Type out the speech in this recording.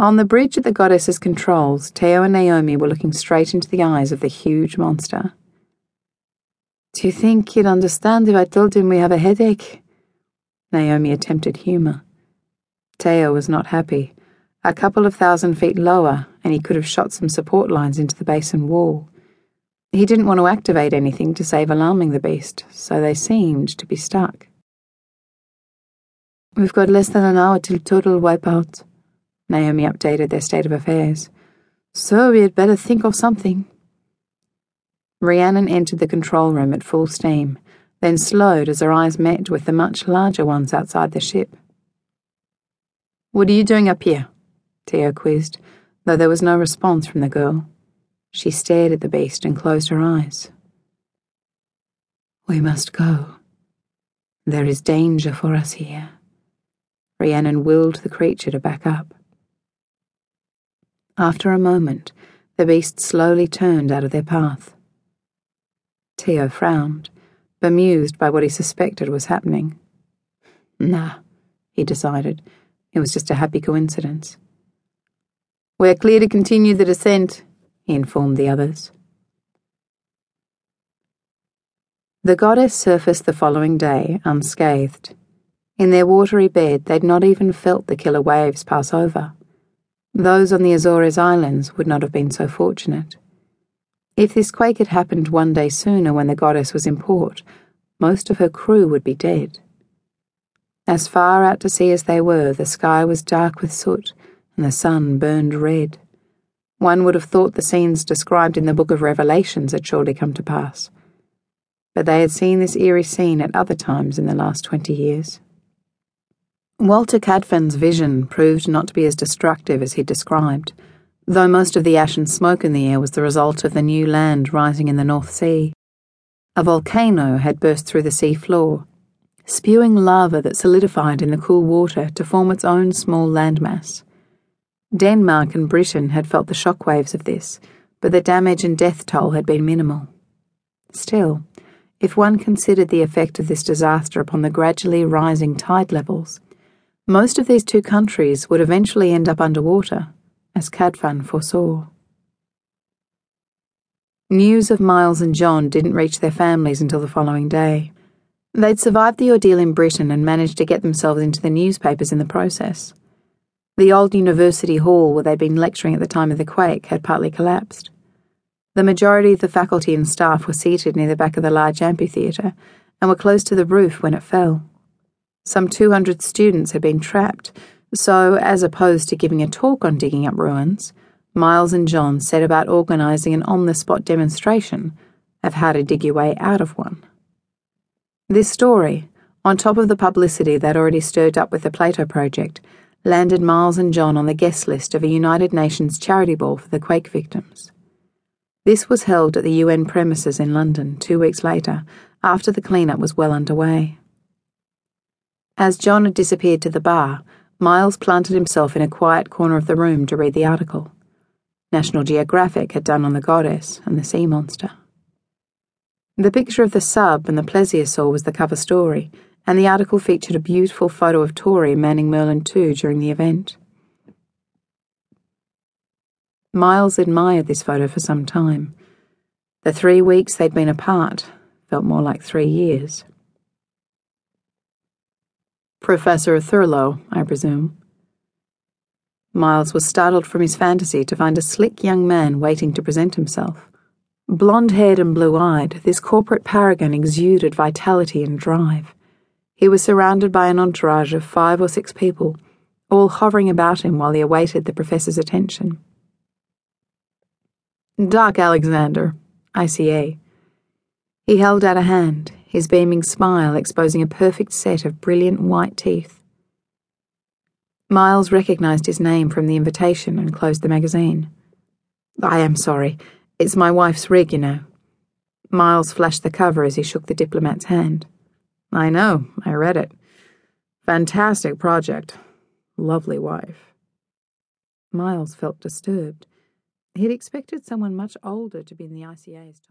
On the bridge at the goddess's controls, Teo and Naomi were looking straight into the eyes of the huge monster. Do you think he'd understand if I told him we have a headache? Naomi attempted humour. Teo was not happy. A couple of thousand feet lower, and he could have shot some support lines into the basin wall. He didn't want to activate anything to save alarming the beast, so they seemed to be stuck. We've got less than an hour till total wipeout. Naomi updated their state of affairs. So we had better think of something. Rhiannon entered the control room at full steam, then slowed as her eyes met with the much larger ones outside the ship. What are you doing up here? Teo quizzed, though there was no response from the girl. She stared at the beast and closed her eyes. We must go. There is danger for us here. Rhiannon willed the creature to back up. After a moment, the beast slowly turned out of their path. Teo frowned, bemused by what he suspected was happening. Nah, he decided. It was just a happy coincidence. We're clear to continue the descent, he informed the others. The goddess surfaced the following day unscathed. In their watery bed, they'd not even felt the killer waves pass over. Those on the Azores Islands would not have been so fortunate. If this quake had happened one day sooner when the goddess was in port, most of her crew would be dead. As far out to sea as they were, the sky was dark with soot, and the sun burned red. One would have thought the scenes described in the book of Revelations had surely come to pass. But they had seen this eerie scene at other times in the last twenty years. Walter Cadfan's vision proved not to be as destructive as he described, though most of the ash and smoke in the air was the result of the new land rising in the North Sea. A volcano had burst through the sea floor, spewing lava that solidified in the cool water to form its own small landmass. Denmark and Britain had felt the shockwaves of this, but the damage and death toll had been minimal. Still, if one considered the effect of this disaster upon the gradually rising tide levels, most of these two countries would eventually end up underwater, as Cadfan foresaw. News of Miles and John didn't reach their families until the following day. They'd survived the ordeal in Britain and managed to get themselves into the newspapers in the process. The old university hall where they'd been lecturing at the time of the quake had partly collapsed. The majority of the faculty and staff were seated near the back of the large amphitheatre and were close to the roof when it fell. Some 200 students had been trapped, so, as opposed to giving a talk on digging up ruins, Miles and John set about organising an on the spot demonstration of how to dig your way out of one. This story, on top of the publicity that already stirred up with the Plato Project, landed Miles and John on the guest list of a United Nations charity ball for the quake victims. This was held at the UN premises in London two weeks later, after the cleanup was well underway. As John had disappeared to the bar, Miles planted himself in a quiet corner of the room to read the article. National Geographic had done on the goddess and the sea monster. The picture of the sub and the plesiosaur was the cover story, and the article featured a beautiful photo of Tory manning Merlin 2 during the event. Miles admired this photo for some time. The three weeks they'd been apart felt more like three years. Professor Thurlow, I presume. Miles was startled from his fantasy to find a slick young man waiting to present himself. Blond haired and blue eyed, this corporate paragon exuded vitality and drive. He was surrounded by an entourage of five or six people, all hovering about him while he awaited the professor's attention. Doc Alexander, ICA. He held out a hand, his beaming smile exposing a perfect set of brilliant white teeth. Miles recognized his name from the invitation and closed the magazine. I am sorry. It's my wife's rig, you know. Miles flashed the cover as he shook the diplomat's hand. I know, I read it. Fantastic project. Lovely wife. Miles felt disturbed. He'd expected someone much older to be in the ICA's top.